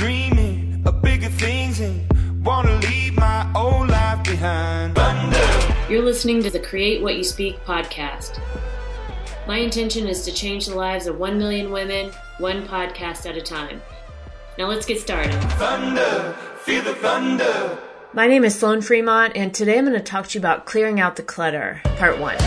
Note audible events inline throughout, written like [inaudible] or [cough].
dreaming of bigger things and wanna leave my old life behind. Thunder. You're listening to the Create What You Speak podcast. My intention is to change the lives of 1 million women, one podcast at a time. Now let's get started. Thunder, feel the thunder. My name is Sloan Fremont, and today I'm going to talk to you about clearing out the clutter, part one.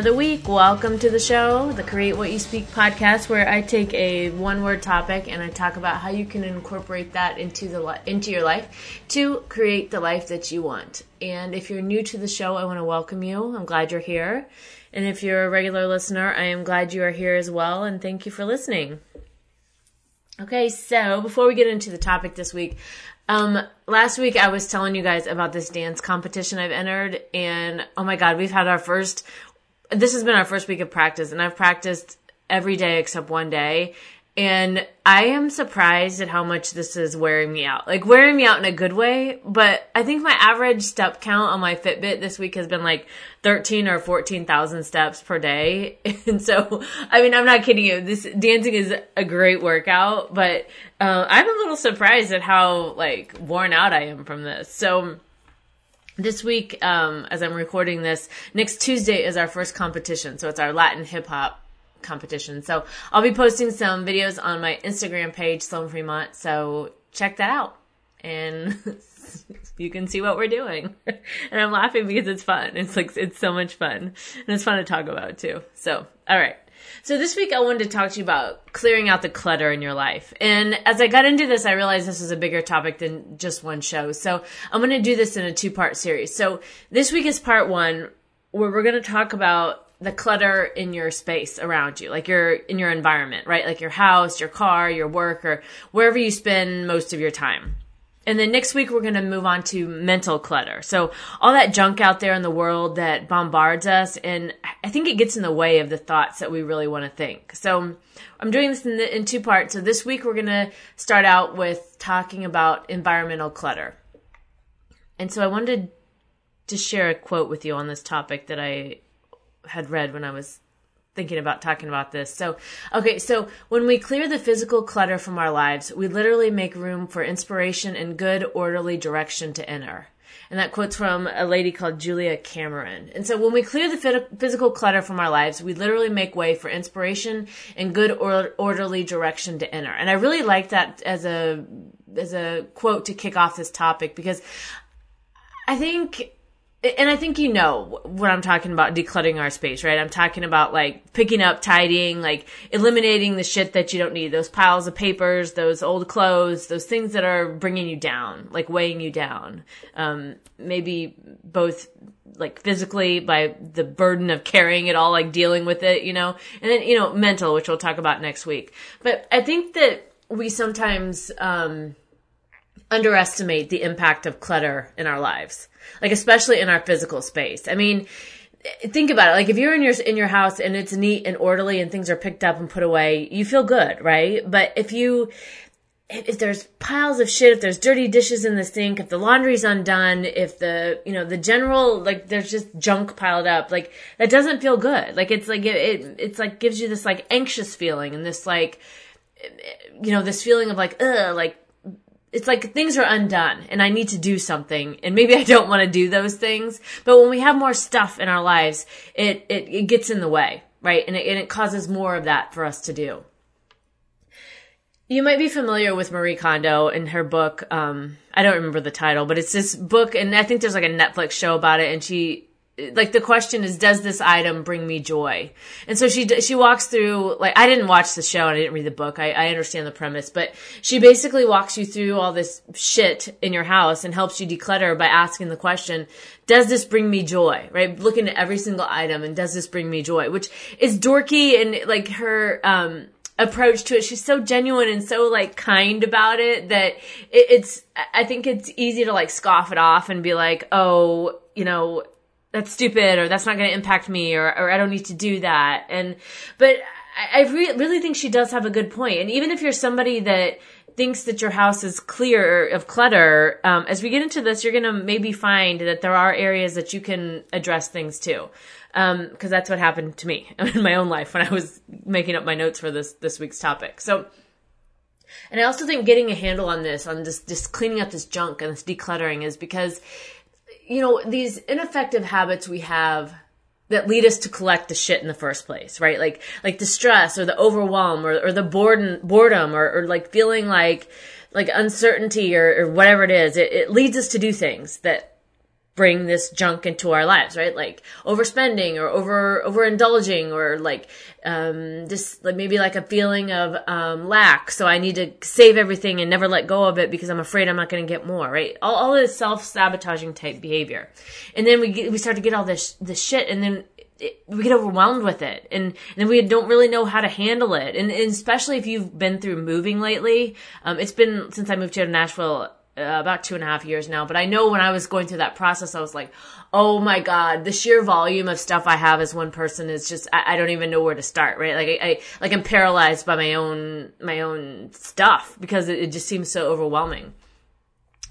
Another week. Welcome to the show, the Create What You Speak podcast, where I take a one-word topic and I talk about how you can incorporate that into the into your life to create the life that you want. And if you're new to the show, I want to welcome you. I'm glad you're here. And if you're a regular listener, I am glad you are here as well. And thank you for listening. Okay, so before we get into the topic this week, um, last week I was telling you guys about this dance competition I've entered, and oh my god, we've had our first. This has been our first week of practice, and I've practiced every day except one day. And I am surprised at how much this is wearing me out. Like wearing me out in a good way, but I think my average step count on my Fitbit this week has been like 13 or 14,000 steps per day. [laughs] And so, I mean, I'm not kidding you. This dancing is a great workout, but uh, I'm a little surprised at how like worn out I am from this. So, this week, um, as I'm recording this, next Tuesday is our first competition. So it's our Latin hip hop competition. So I'll be posting some videos on my Instagram page, Sloan Fremont. So check that out. And [laughs] you can see what we're doing. [laughs] and I'm laughing because it's fun. It's like, it's so much fun. And it's fun to talk about too. So, all right. So this week I wanted to talk to you about clearing out the clutter in your life. And as I got into this, I realized this is a bigger topic than just one show. So I'm going to do this in a two part series. So this week is part one where we're going to talk about the clutter in your space around you, like your, in your environment, right? Like your house, your car, your work, or wherever you spend most of your time. And then next week we're going to move on to mental clutter. So all that junk out there in the world that bombards us, and I think it gets in the way of the thoughts that we really want to think. So I'm doing this in, the, in two parts. So this week we're going to start out with talking about environmental clutter. And so I wanted to share a quote with you on this topic that I had read when I was thinking about talking about this. So, okay, so when we clear the physical clutter from our lives, we literally make room for inspiration and good, orderly direction to enter. And that quote's from a lady called Julia Cameron. And so when we clear the physical clutter from our lives, we literally make way for inspiration and good or- orderly direction to enter. And I really like that as a as a quote to kick off this topic because I think and I think you know what I'm talking about decluttering our space, right? I'm talking about like picking up, tidying, like eliminating the shit that you don't need, those piles of papers, those old clothes, those things that are bringing you down, like weighing you down. Um, maybe both like physically by the burden of carrying it all, like dealing with it, you know, and then, you know, mental, which we'll talk about next week. But I think that we sometimes, um, underestimate the impact of clutter in our lives, like especially in our physical space. I mean, think about it. Like if you're in your in your house and it's neat and orderly and things are picked up and put away, you feel good, right? But if you if there's piles of shit, if there's dirty dishes in the sink, if the laundry's undone, if the, you know, the general, like, there's just junk piled up, like, that doesn't feel good. Like, it's like, it, it it's like gives you this, like, anxious feeling and this, like, you know, this feeling of, like, ugh, like, it's like things are undone and I need to do something and maybe I don't want to do those things. But when we have more stuff in our lives, it, it, it gets in the way, right? And it, and it causes more of that for us to do. You might be familiar with Marie Kondo and her book. Um, I don't remember the title, but it's this book, and I think there's like a Netflix show about it. And she, like, the question is, does this item bring me joy? And so she she walks through. Like, I didn't watch the show and I didn't read the book. I, I understand the premise, but she basically walks you through all this shit in your house and helps you declutter by asking the question, does this bring me joy? Right? Looking at every single item and does this bring me joy? Which is dorky and like her. um approach to it. She's so genuine and so like kind about it that it, it's, I think it's easy to like scoff it off and be like, oh, you know, that's stupid or that's not going to impact me or, or I don't need to do that. And, but I, I re- really think she does have a good point. And even if you're somebody that thinks that your house is clear of clutter, um, as we get into this, you're going to maybe find that there are areas that you can address things too. Um, cause that's what happened to me [laughs] in my own life when I was making up my notes for this, this week's topic. So, and I also think getting a handle on this, on this, just cleaning up this junk and this decluttering is because you know, these ineffective habits we have that lead us to collect the shit in the first place, right? Like, like the stress or the overwhelm or, or the boredom, boredom or, or like feeling like, like uncertainty or, or whatever it is. It, it leads us to do things that bring this junk into our lives, right? Like overspending or over overindulging or like um just like maybe like a feeling of um lack. So I need to save everything and never let go of it because I'm afraid I'm not going to get more, right? All all this self-sabotaging type behavior. And then we get, we start to get all this this shit and then it, we get overwhelmed with it and, and we don't really know how to handle it. And, and especially if you've been through moving lately, um, it's been since I moved here to Nashville uh, about two and a half years now. But I know when I was going through that process, I was like, oh my God, the sheer volume of stuff I have as one person is just, I, I don't even know where to start, right? Like I, I, like I'm paralyzed by my own, my own stuff because it, it just seems so overwhelming.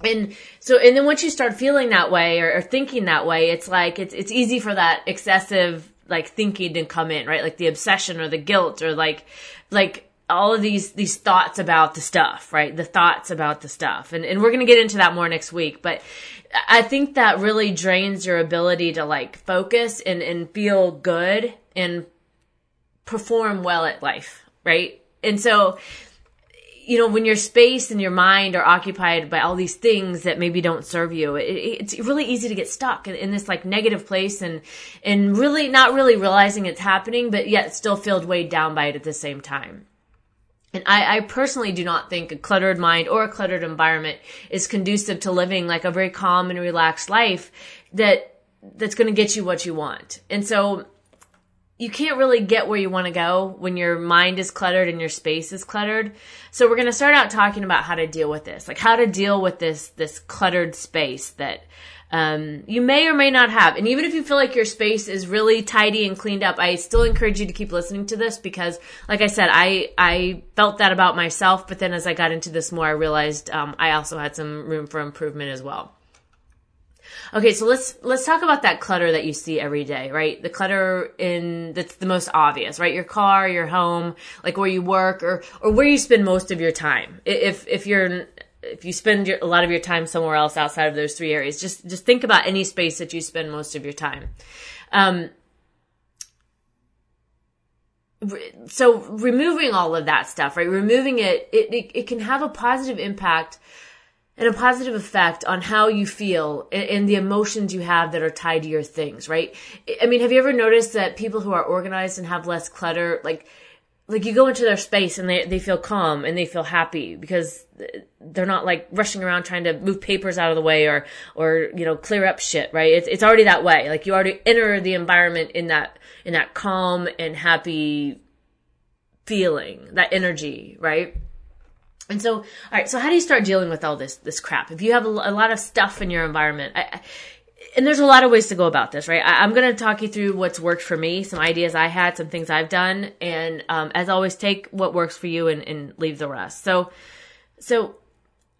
And so, and then once you start feeling that way or, or thinking that way, it's like, it's, it's easy for that excessive, like thinking to come in, right? Like the obsession or the guilt or like, like, all of these these thoughts about the stuff, right? The thoughts about the stuff. And and we're going to get into that more next week, but I think that really drains your ability to like focus and and feel good and perform well at life, right? And so you know, when your space and your mind are occupied by all these things that maybe don't serve you, it, it's really easy to get stuck in, in, this like negative place and, and really not really realizing it's happening, but yet still feel weighed down by it at the same time. And I, I, personally do not think a cluttered mind or a cluttered environment is conducive to living like a very calm and relaxed life that that's going to get you what you want. And so you can't really get where you want to go when your mind is cluttered and your space is cluttered. So we're going to start out talking about how to deal with this, like how to deal with this this cluttered space that um, you may or may not have. And even if you feel like your space is really tidy and cleaned up, I still encourage you to keep listening to this because, like I said, I I felt that about myself. But then as I got into this more, I realized um, I also had some room for improvement as well. Okay, so let's let's talk about that clutter that you see every day, right? The clutter in that's the most obvious, right? Your car, your home, like where you work, or or where you spend most of your time. If if you're if you spend your, a lot of your time somewhere else outside of those three areas, just just think about any space that you spend most of your time. Um, so removing all of that stuff, right? Removing it, it, it, it, can have a positive impact and a positive effect on how you feel and, the emotions you have that are tied to your things, right? I mean, have you ever noticed that people who are organized and have less clutter, like, like you go into their space and they, they feel calm and they feel happy because they're not like rushing around trying to move papers out of the way or or you know clear up shit right? It's it's already that way. Like you already enter the environment in that in that calm and happy feeling that energy right and so all right so how do you start dealing with all this this crap if you have a, lot of stuff in your environment I, I, and there's a lot of ways to go about this, right? I, am going to talk you through what's worked for me, some ideas I had, some things I've done, and um, as always, take what works for you and, and leave the rest. So, so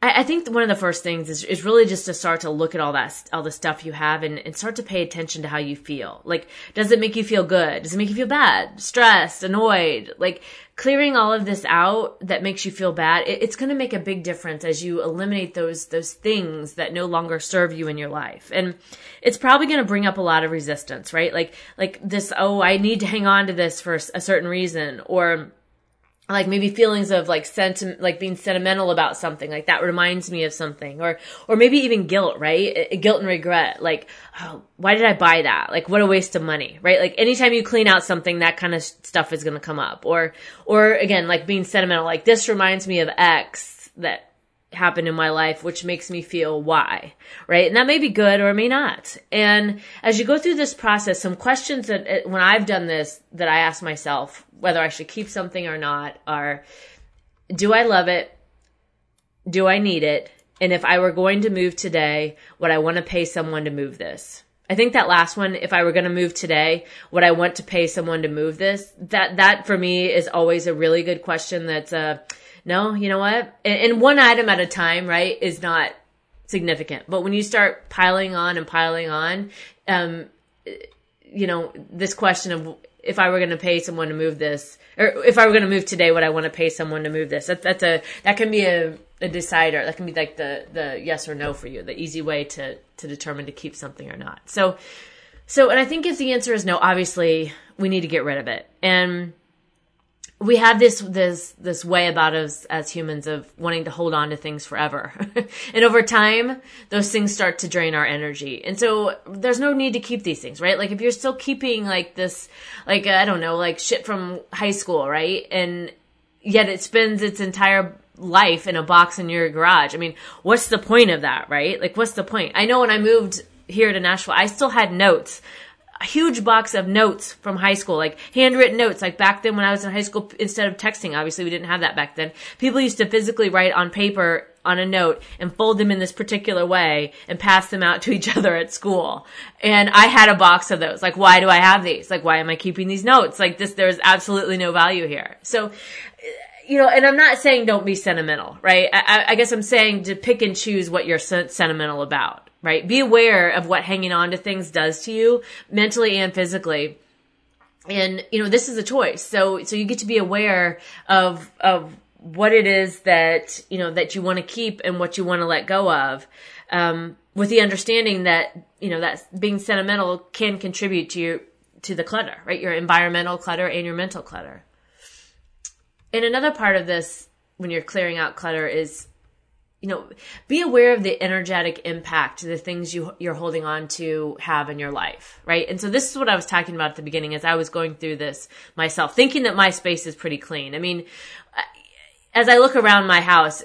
I, I, think one of the first things is, is really just to start to look at all that, all the stuff you have and, and start to pay attention to how you feel. Like, does it make you feel good? Does it make you feel bad? Stressed? Annoyed? Like, clearing all of this out that makes you feel bad, it, it's to make a big difference as you eliminate those, those things that no longer serve you in your life. And it's probably to bring up a lot of resistance, right? Like, like this, oh, I need to hang on to this for a certain reason or, like maybe feelings of like sentiment, like being sentimental about something, like that reminds me of something, or or maybe even guilt, right? Guilt and regret, like oh, why did I buy that? Like what a waste of money, right? Like anytime you clean out something, that kind of stuff is going to come up, or or again, like being sentimental, like this reminds me of X that happened in my life, which makes me feel why, right? And that may be good or may not. And as you go through this process, some questions that uh, when I've done this that I ask myself whether I should keep something or not are, do I love it? Do I need it? And if I were going to move today, would I want to pay someone to move this? I think that last one, if I were going to move today, would I want to pay someone to move this? That, that for me is always a really good question. That's a, no, you know what? And, and one item at a time, right, is not significant. But when you start piling on and piling on, um, you know, this question of if I were going to pay someone to move this, or if I were going to move today, would I want to pay someone to move this? That, that's a that can be a, a decider. That can be like the the yes or no for you, the easy way to to determine to keep something or not. So, so, and I think if the answer is no, obviously we need to get rid of it. And we have this this this way about us as humans of wanting to hold on to things forever. [laughs] And over time those things start to drain our energy. And so there's no need to keep these things right? Like if you're still keeping like this like uh, i don't know like shit from high school right? And yet it spends its entire life in a box in your garage. I mean what's the point of that right? Like what's the point? I know when i moved here to nashville i still had notes a huge box of notes from high school, like handwritten notes. Like back then when I was in high school, instead of texting, obviously we didn't have that back then. People used to physically write on paper on a note and fold them in this particular way and pass them out [laughs] to each other at school. And I had a box of those. Like, why do I have these? Like, why am I keeping these notes? Like this, there's absolutely no value here. So, you know, and I'm not saying don't be sentimental, right? I, I guess I'm saying to pick and choose what you're sentimental about right? Be aware of what hanging on to things does to you mentally and physically. And, you know, this is a choice. So, so you get to be aware of, of what it is that, you know, that you want to keep and what you want to let go of. Um, with the understanding that, you know, that being sentimental can contribute to your, to the clutter, right? Your environmental clutter and your mental clutter. And another part of this, when you're clearing out clutter, is you know, be aware of the energetic impact the things you you're holding on to have in your life, right? And so this is what I was talking about at the beginning as I was going through this myself, thinking that my space is pretty clean. I mean, as I look around my house,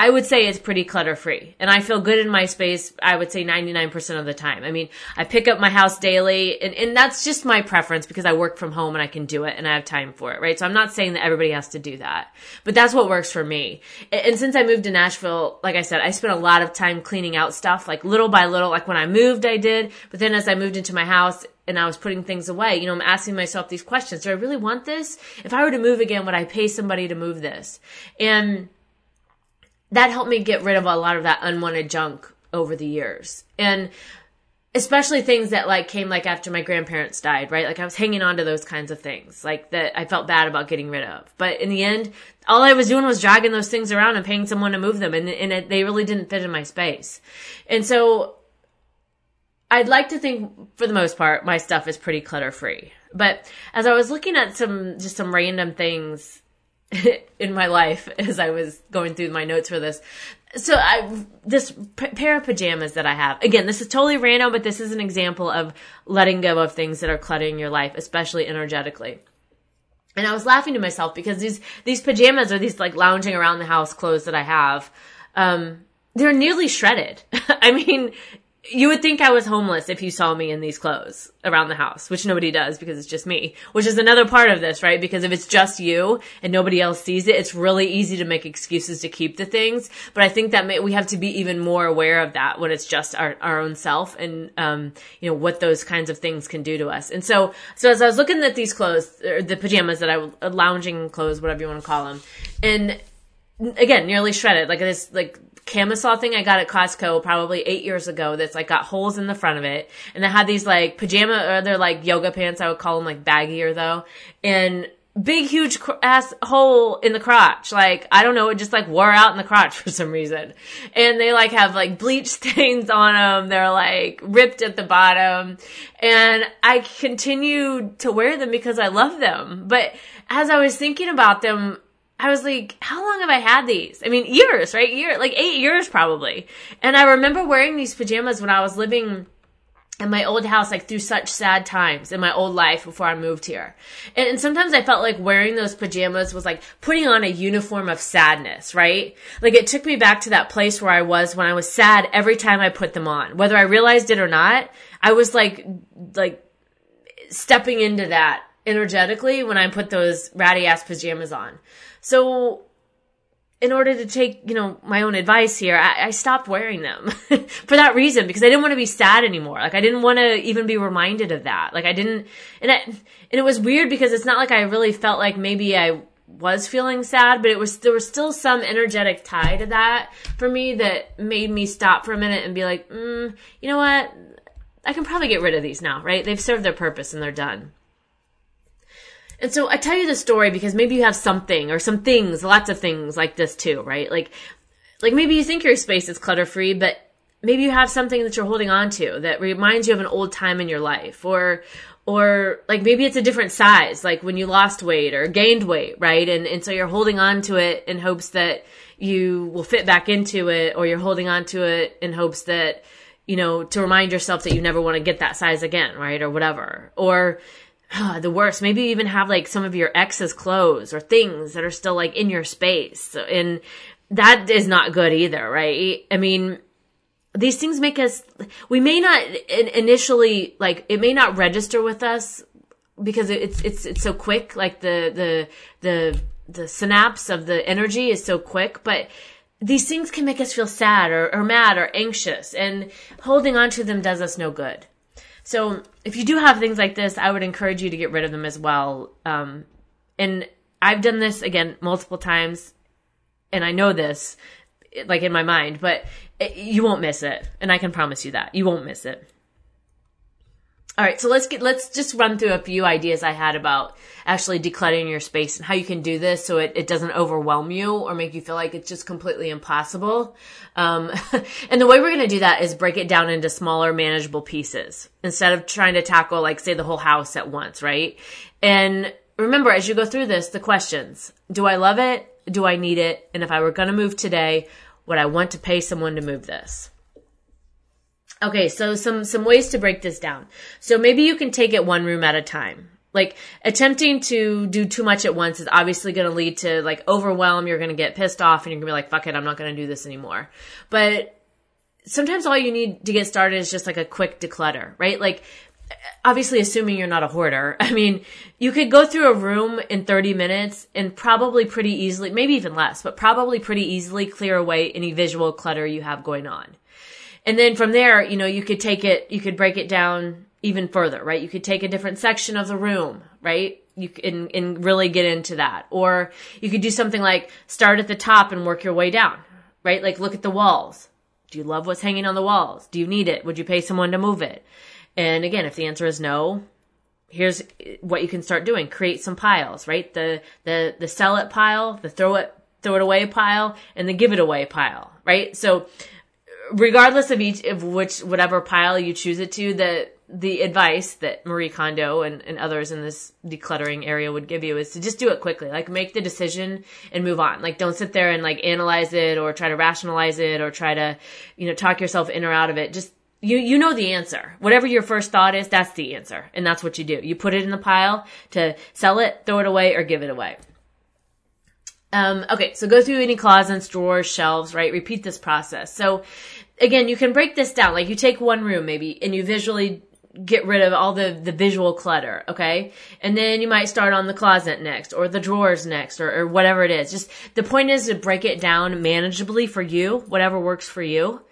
I would say it's pretty clutter free and I feel good in my space. I would say 99% of the time. I mean, I pick up my house daily and, and that's just my preference because I work from home and I can do it and I have time for it, right? So I'm not saying that everybody has to do that, but that's what works for me. And, and since I moved to Nashville, like I said, I spent a lot of time cleaning out stuff, like little by little, like when I moved, I did, but then as I moved into my house, and I was putting things away, you know, I'm asking myself these questions. Do I really want this? If I were to move again, would I pay somebody to move this? And that helped me get rid of a lot of that unwanted junk over the years. And especially things that like came like after my grandparents died, right? Like I was hanging on to those kinds of things, like that I felt bad about getting rid of. But in the end, all I was doing was dragging those things around and paying someone to move them, and, and it, they really didn't fit in my space. And so I'd like to think, for the most part, my stuff is pretty clutter free. But as I was looking at some just some random things [laughs] in my life as I was going through my notes for this. So I this p- pair of pajamas that I have. Again, this is totally random, but this is an example of letting go of things that are cluttering your life, especially energetically. And I was laughing to myself because these these pajamas are these like lounging around the house clothes that I have. Um, they're nearly shredded. [laughs] I mean, you would think I was homeless if you saw me in these clothes around the house, which nobody does because it's just me, which is another part of this, right? Because if it's just you and nobody else sees it, it's really easy to make excuses to keep the things. But I think that may, we have to be even more aware of that when it's just our, our own self and, um, you know, what those kinds of things can do to us. And so, so as I was looking at these clothes, or the pajamas that I, lounging clothes, whatever you want to call them, and again, nearly shredded, like this, like, camisole thing I got at Costco probably eight years ago that's like got holes in the front of it. And they had these like pajama or they're like yoga pants. I would call them like baggier though. And big, huge ass hole in the crotch. Like, I don't know, it just like wore out in the crotch [laughs] for some reason. And they like have like bleach [laughs] stains on them. They're like ripped at the bottom. And I continue to wear them because I love them. But as I was thinking about them, I was like, how long have I had these? I mean, years, right? Year, like eight years probably. And I remember wearing these pajamas when I was living in my old house, like through such sad times in my old life before I moved here. And, and, sometimes I felt like wearing those pajamas was like putting on a uniform of sadness, right? Like it took me back to that place where I was when I was sad every time I put them on. Whether I realized it or not, I was like, like stepping into that energetically when I put those ratty ass pajamas on. So in order to take, you know, my own advice here, I, I stopped wearing them [laughs] for that reason because I didn't want to be sad anymore. Like I didn't want to even be reminded of that. Like I didn't, and I, and it was weird because it's not like I really felt like maybe I was feeling sad, but it was, there was still some energetic tie to that for me that made me stop for a minute and be like, mm, you know what? I can probably get rid of these now, right? They've served their purpose and they're done. And so I tell you the story because maybe you have something or some things, lots of things like this too, right? Like, like maybe you think your space is clutter free, but maybe you have something that you're holding on to that reminds you of an old time in your life or, or like maybe it's a different size, like when you lost weight or gained weight, right? And, and so you're holding on to it in hopes that you will fit back into it or you're holding on to it in hopes that, you know, to remind yourself that you never want to get that size again, right? Or whatever. Or, [sighs] the worst. Maybe you even have like some of your ex's clothes or things that are still like in your space. And that is not good either, right? I mean, these things make us, we may not initially, like, it may not register with us because it's, it's, it's so quick. Like the, the, the, the synapse of the energy is so quick, but these things can make us feel sad or, or mad or anxious and holding on to them does us no good. So if you do have things like this, I would encourage you to get rid of them as well. Um, and I've done this again multiple times, and I know this, like in my mind, but it, you won't miss it, and I can promise you that you won't miss it. All right, so let's get let's just run through a few ideas I had about actually decluttering your space and how you can do this so it, it doesn't overwhelm you or make you feel like it's just completely impossible. Um, [laughs] and the way we're going to do that is break it down into smaller, manageable pieces instead of trying to tackle, like, say, the whole house at once, right? And remember, as you go through this, the questions do I love it? Do I need it? And if I were going to move today, would I want to pay someone to move this? Okay, so some some ways to break this down. So maybe you can take it one room at a time. Like attempting to do too much at once is obviously going to lead to like overwhelm. You're going to get pissed off and you're going to be like, fuck it, I'm not going to do this anymore. But sometimes all you need to get started is just like a quick declutter, right? Like obviously assuming you're not a hoarder. [laughs] I mean, you could go through a room in 30 minutes and probably pretty easily, maybe even less, but probably pretty easily clear away any visual clutter you have going on. And then from there, you know, you could take it, you could break it down even further, right? You could take a different section of the room, right? You can and really get into that. Or you could do something like start at the top and work your way down, right? Like look at the walls. Do you love what's hanging on the walls? Do you need it? Would you pay someone to move it? And again, if the answer is no, here's eh, what you can start doing. Create some piles, right? The the the sell it pile, the throw it throw it away pile, and the give it away pile, right? So regardless of each of which whatever pile you choose it to, the the advice that Marie Kondo and, and others in this decluttering area would give you is to just do it quickly. Like make the decision and move on. Like don't sit there and like analyze it or try to rationalize it or try to, you know, talk yourself in or out of it. Just you you know the answer. Whatever your first thought is, that's the answer. And that's what you do. You put it in the pile to sell it, throw it away, or give it away. Um, okay, so go through any closets, drawers, shelves, right? Repeat this process. So again, you can break this down. Like you take one room maybe and you visually get rid of all the, the visual clutter, okay? And then you might start on the closet next or the drawers next or, or whatever it is. Just the point is to break it down manageably for you, whatever works for you.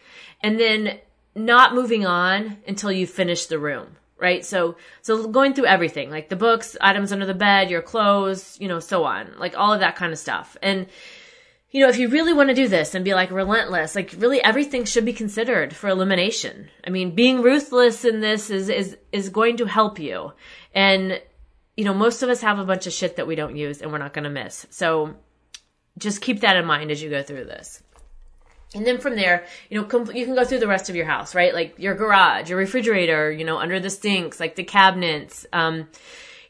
And then not moving on until you finish the room, right? So, so going through everything, like the books, items under the bed, your clothes, you know, so on, like all of that kind of stuff. And, you know, if you really want to do this and be like relentless, like really everything should be considered for elimination. I mean, being ruthless in this is, is, is going to help you. And, you know, most of us have a bunch of shit that we don't use and we're not going to miss. So just keep that in mind as you go through this. And then from there, you know, you can go through the rest of your house, right? Like your garage, your refrigerator, you know, under the sinks, like the cabinets, um,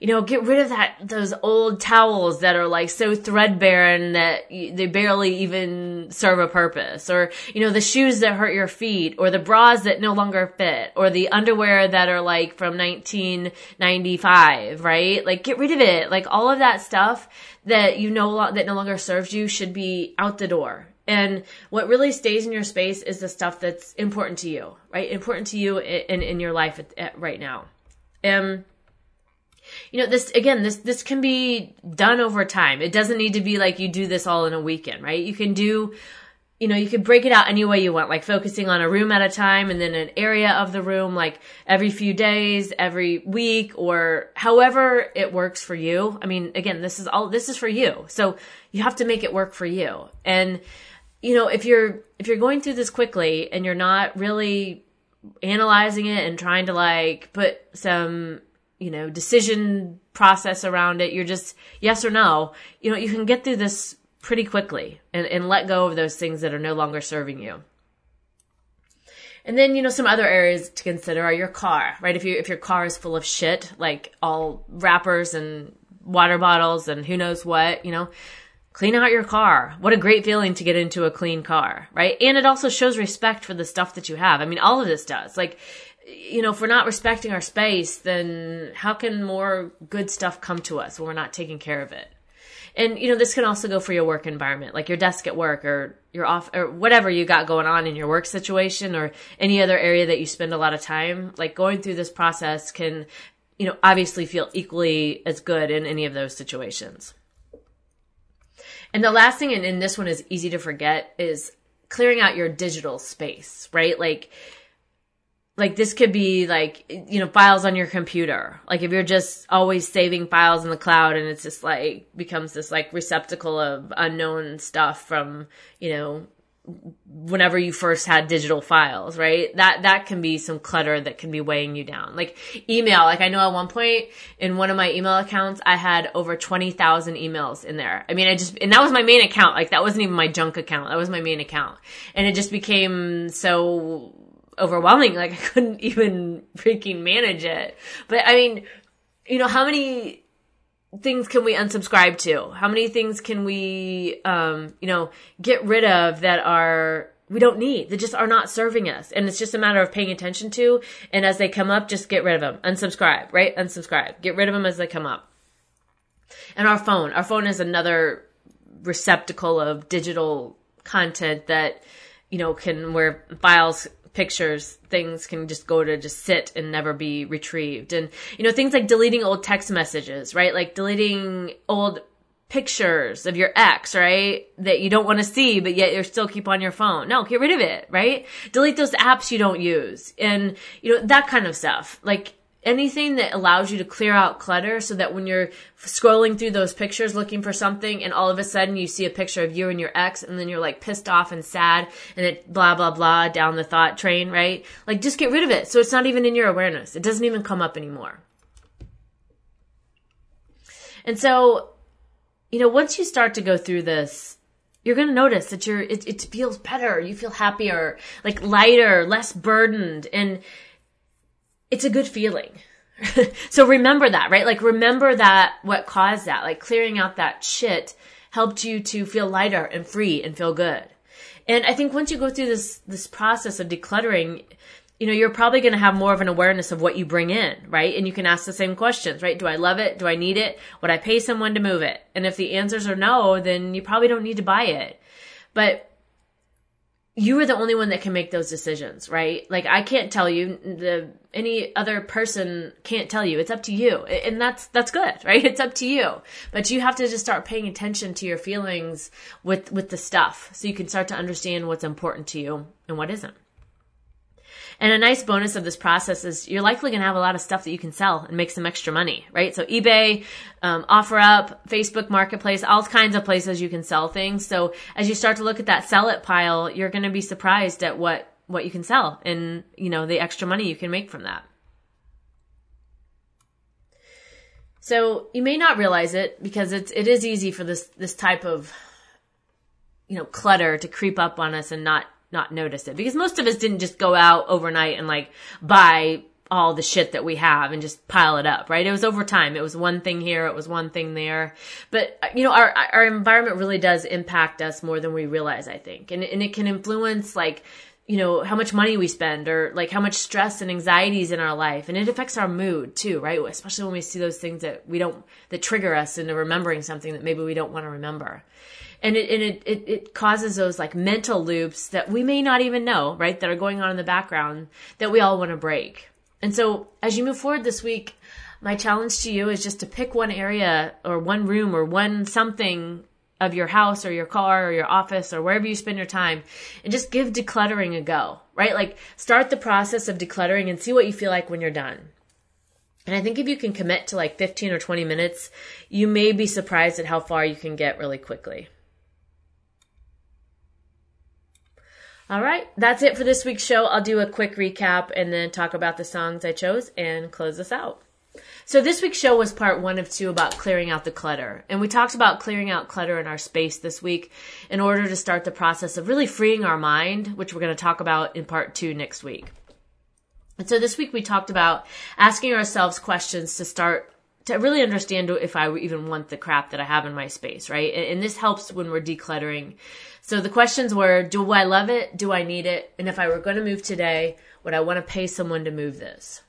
you know, get rid of that, those old towels that are like so threadbare and that they barely even serve a purpose. Or, you know, the shoes that hurt your feet or the bras that no longer fit or the underwear that are like from 1995, right? Like get rid of it. Like all of that stuff that you know, that no longer serves you should be out the door. And what really stays in your space is the stuff that's important to you, right? Important to you in, in your life at, at right now. Um, you know this again this this can be done over time it doesn't need to be like you do this all in a weekend right you can do you know, you could break it out any way you want, like focusing on a room at a time and then an area of the room, like every few days, every week, or however it works for you. I mean, again, this is all, this is for you. So you have to make it work for you. And, you know, if you're, if you're going through this quickly and you're not really analyzing it and trying to like put some, you know, decision process around it, you're just yes or no, you know, you can get through this pretty quickly and, and let go of those things that are no longer serving you. And then, you know, some other areas to consider are your car, right? If you if your car is full of shit, like all wrappers and water bottles and who knows what, you know, clean out your car. What a great feeling to get into a clean car, right? And it also shows respect for the stuff that you have. I mean, all of this does. Like, you know, if we're not respecting our space, then how can more good stuff come to us when we're not taking care of it? and you know this can also go for your work environment like your desk at work or your off or whatever you got going on in your work situation or any other area that you spend a lot of time. Like going through this process can you know obviously feel equally as good in any of those situations. And the last thing and, and this one is easy to forget is clearing out your digital space right? Like like this could be like you know files on your computer. Like if you're just always saving files in the cloud and it's just like becomes this like receptacle of unknown stuff from you know whenever you first had digital files right? That that can be some clutter that can be weighing you down. Like email. Like i know at one point in one of my email accounts i had over 20,000 emails in there. I mean i just and that was my main account. Like that wasn't even my junk account. That was my main account. And it just became so overwhelming. Like I couldn't [laughs] even freaking manage it. But I mean, you know, how many things can we unsubscribe to? How many things can we, um, you know, get rid of that are we don't need that just are not serving us and it's just a matter of paying attention to and as they come up just get rid of them unsubscribe right unsubscribe get rid of them as they come up and our phone our phone is another receptacle of digital content that you know can where files pictures things can just go to just sit and never be retrieved and you know things like deleting old text messages right like deleting old pictures of your ex, right? That you don't want to see, but yet you're still keep on your phone. No, get rid of it, right? Delete those apps you don't use and, you know, that kind of stuff. Like, anything that allows you to clear out clutter so that when you're scrolling through those pictures looking for something and all of a sudden you see a picture of you and your ex and then you're like pissed off and sad and it blah blah blah down the thought train, right? Like just get rid of it so it's not even in your awareness. It doesn't even come up anymore. And so, you know, once you start to go through this, you're going to notice that you're it, it feels better. You feel happier, like lighter, less burdened and it's a good feeling. [laughs] so remember that, right? Like remember that what caused that, like clearing out that shit helped you to feel lighter and free and feel good. And I think once you go through this this process of decluttering, you know, you're probably going to have more of an awareness of what you bring in, right? And you can ask the same questions, right? Do I love it? Do I need it? Would I pay someone to move it? And if the answers are no, then you probably don't need to buy it. But you are the only one that can make those decisions, right? Like I can't tell you the any other person can't tell you. It's up to you. And that's that's good, [laughs] right? It's up to you. But you have to just start paying attention to your feelings with with the stuff so you can start to understand what's important to you and what isn't. And a nice bonus of this process is you're likely going to have a lot of stuff that you can sell and make some extra money, right? So eBay, um, OfferUp, Facebook Marketplace, all kinds of places you can sell things. So as you start to look at that sell it pile, you're going to be surprised at what what you can sell and you know the extra money you can make from that. So you may not realize it because it's it is easy for this this type of you know clutter to creep up on us and not not notice it because most of us didn't just go out overnight and like buy all the shit that we have and just pile it up, right? It was over time. It was one thing here, it was one thing there. But you know, our our environment really does impact us more than we realize, I think. And and it can influence like you know how much money we spend or like how much stress and anxieties in our life and it affects our mood too right especially when we see those things that we don't that trigger us into remembering something that maybe we don't want to remember and it and it, it, it causes those like mental loops that we may not even know, right, that are going on in the background that we all want to break. And so as you move forward this week, my challenge to you is just to pick one area or one room or one something of your house or your car or your office or wherever you spend your time and just give decluttering a go, right? Like start the process of decluttering and see what you feel like when you're done. And I think if you can commit to like 15 or 20 minutes, you may be surprised at how far you can get really quickly. All right, that's it for this week's show. I'll do a quick recap and then talk about the songs I chose and close us out. So this week's show was part one of two about clearing out the clutter. And we talked about clearing out clutter in our space this week in order to start the process of really freeing our mind, which we're going to talk about in part two next week. And so this week we talked about asking ourselves questions to start to really understand if I even want the crap that I have in my space, right? And, this helps when we're decluttering. So the questions were, do I love it? Do I need it? And if I were going to move today, would I want to pay someone to move this?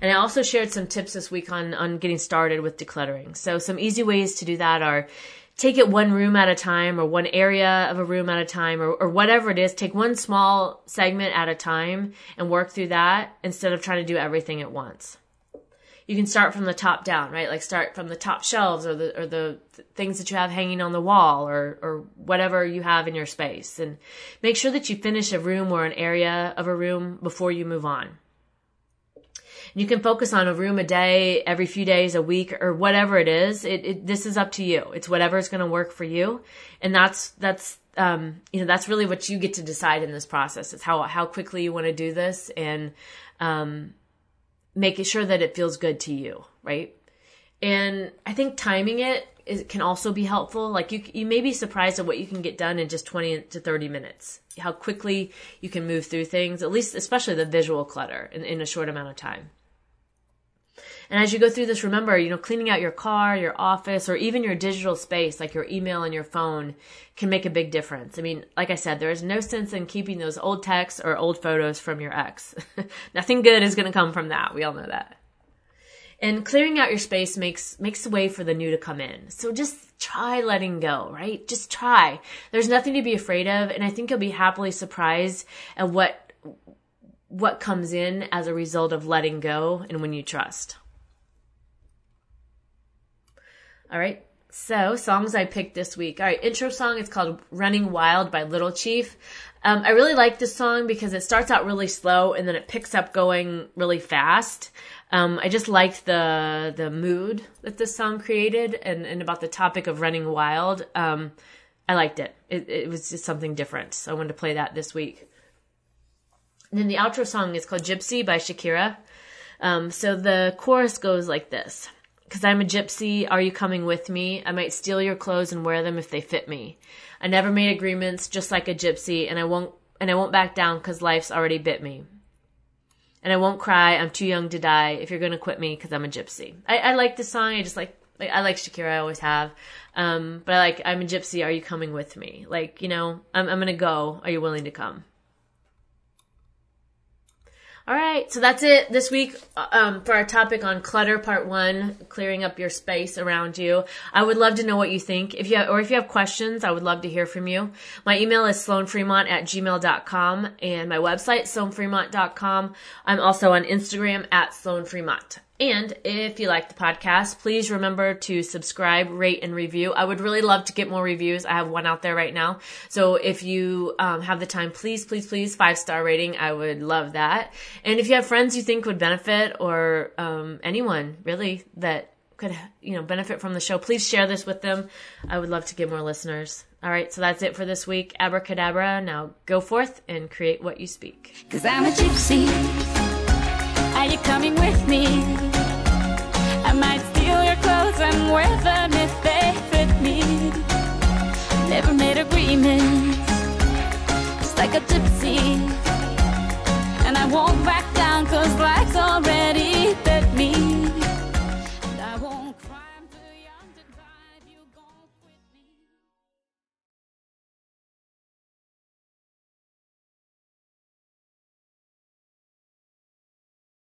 And I also shared some tips this week on, on getting started with decluttering. So some easy ways to do that are take it one room at a time or one area of a room at a time or, or whatever it is. Take one small segment at a time and work through that instead of trying to do everything at once. You can start from the top down, right? Like start from the top shelves or the or the things that you have hanging on the wall or or whatever you have in your space and make sure that you finish a room or an area of a room before you move on. You can focus on a room a day, every few days, a week, or whatever it is. It, it this is up to you. It's whatever is going to work for you, and that's that's um, you know that's really what you get to decide in this process. It's how how quickly you want to do this, and um, making sure that it feels good to you, right? And I think timing it is, can also be helpful. Like you, you may be surprised at what you can get done in just 20 to 30 minutes. How quickly you can move through things, at least, especially the visual clutter in, in a short amount of time. And as you go through this, remember, you know, cleaning out your car, your office, or even your digital space, like your email and your phone, can make a big difference. I mean, like I said, there is no sense in keeping those old texts or old photos from your ex. [laughs] Nothing good is going to come from that. We all know that. And clearing out your space makes makes way for the new to come in. So just try letting go, right? Just try. There's nothing to be afraid of, and I think you'll be happily surprised at what what comes in as a result of letting go and when you trust. All right. So, songs I picked this week. All right, intro song is called Running Wild by Little Chief. Um, I really like this song because it starts out really slow and then it picks up going really fast. Um, I just liked the the mood that this song created and, and about the topic of running wild. Um, I liked it. it. It was just something different. So I wanted to play that this week. And then the outro song is called Gypsy by Shakira. Um, so the chorus goes like this because I'm a gypsy. Are you coming with me? I might steal your clothes and wear them if they fit me. I never made agreements, just like a gypsy, and I won't and I won't back down because life's already bit me. And I won't cry. I'm too young to die. If you're gonna quit me, because I'm a gypsy. I, I like this song. I just like, like I like Shakira. I always have. Um, but I like I'm a gypsy. Are you coming with me? Like you know, I'm I'm gonna go. Are you willing to come? All right, so that's it this week um, for our topic on clutter, part one, clearing up your space around you. I would love to know what you think. If you have, or if you have questions, I would love to hear from you. My email is sloanfremont at gmail.com and my website, sloanfremont.com. I'm also on Instagram at sloanfremont. And if you like the podcast, please remember to subscribe, rate, and review. I would really love to get more reviews. I have one out there right now. So if you um, have the time, please, please, please, five star rating. I would love that. And if you have friends you think would benefit or um, anyone really that could you know benefit from the show, please share this with them. I would love to get more listeners. All right, so that's it for this week. Abracadabra. Now go forth and create what you speak. Cause I'm a gypsy. You coming with me? I might steal your clothes and wear them if they fit me. Never made agreements, just like a gypsy. And I won't back down cause life's already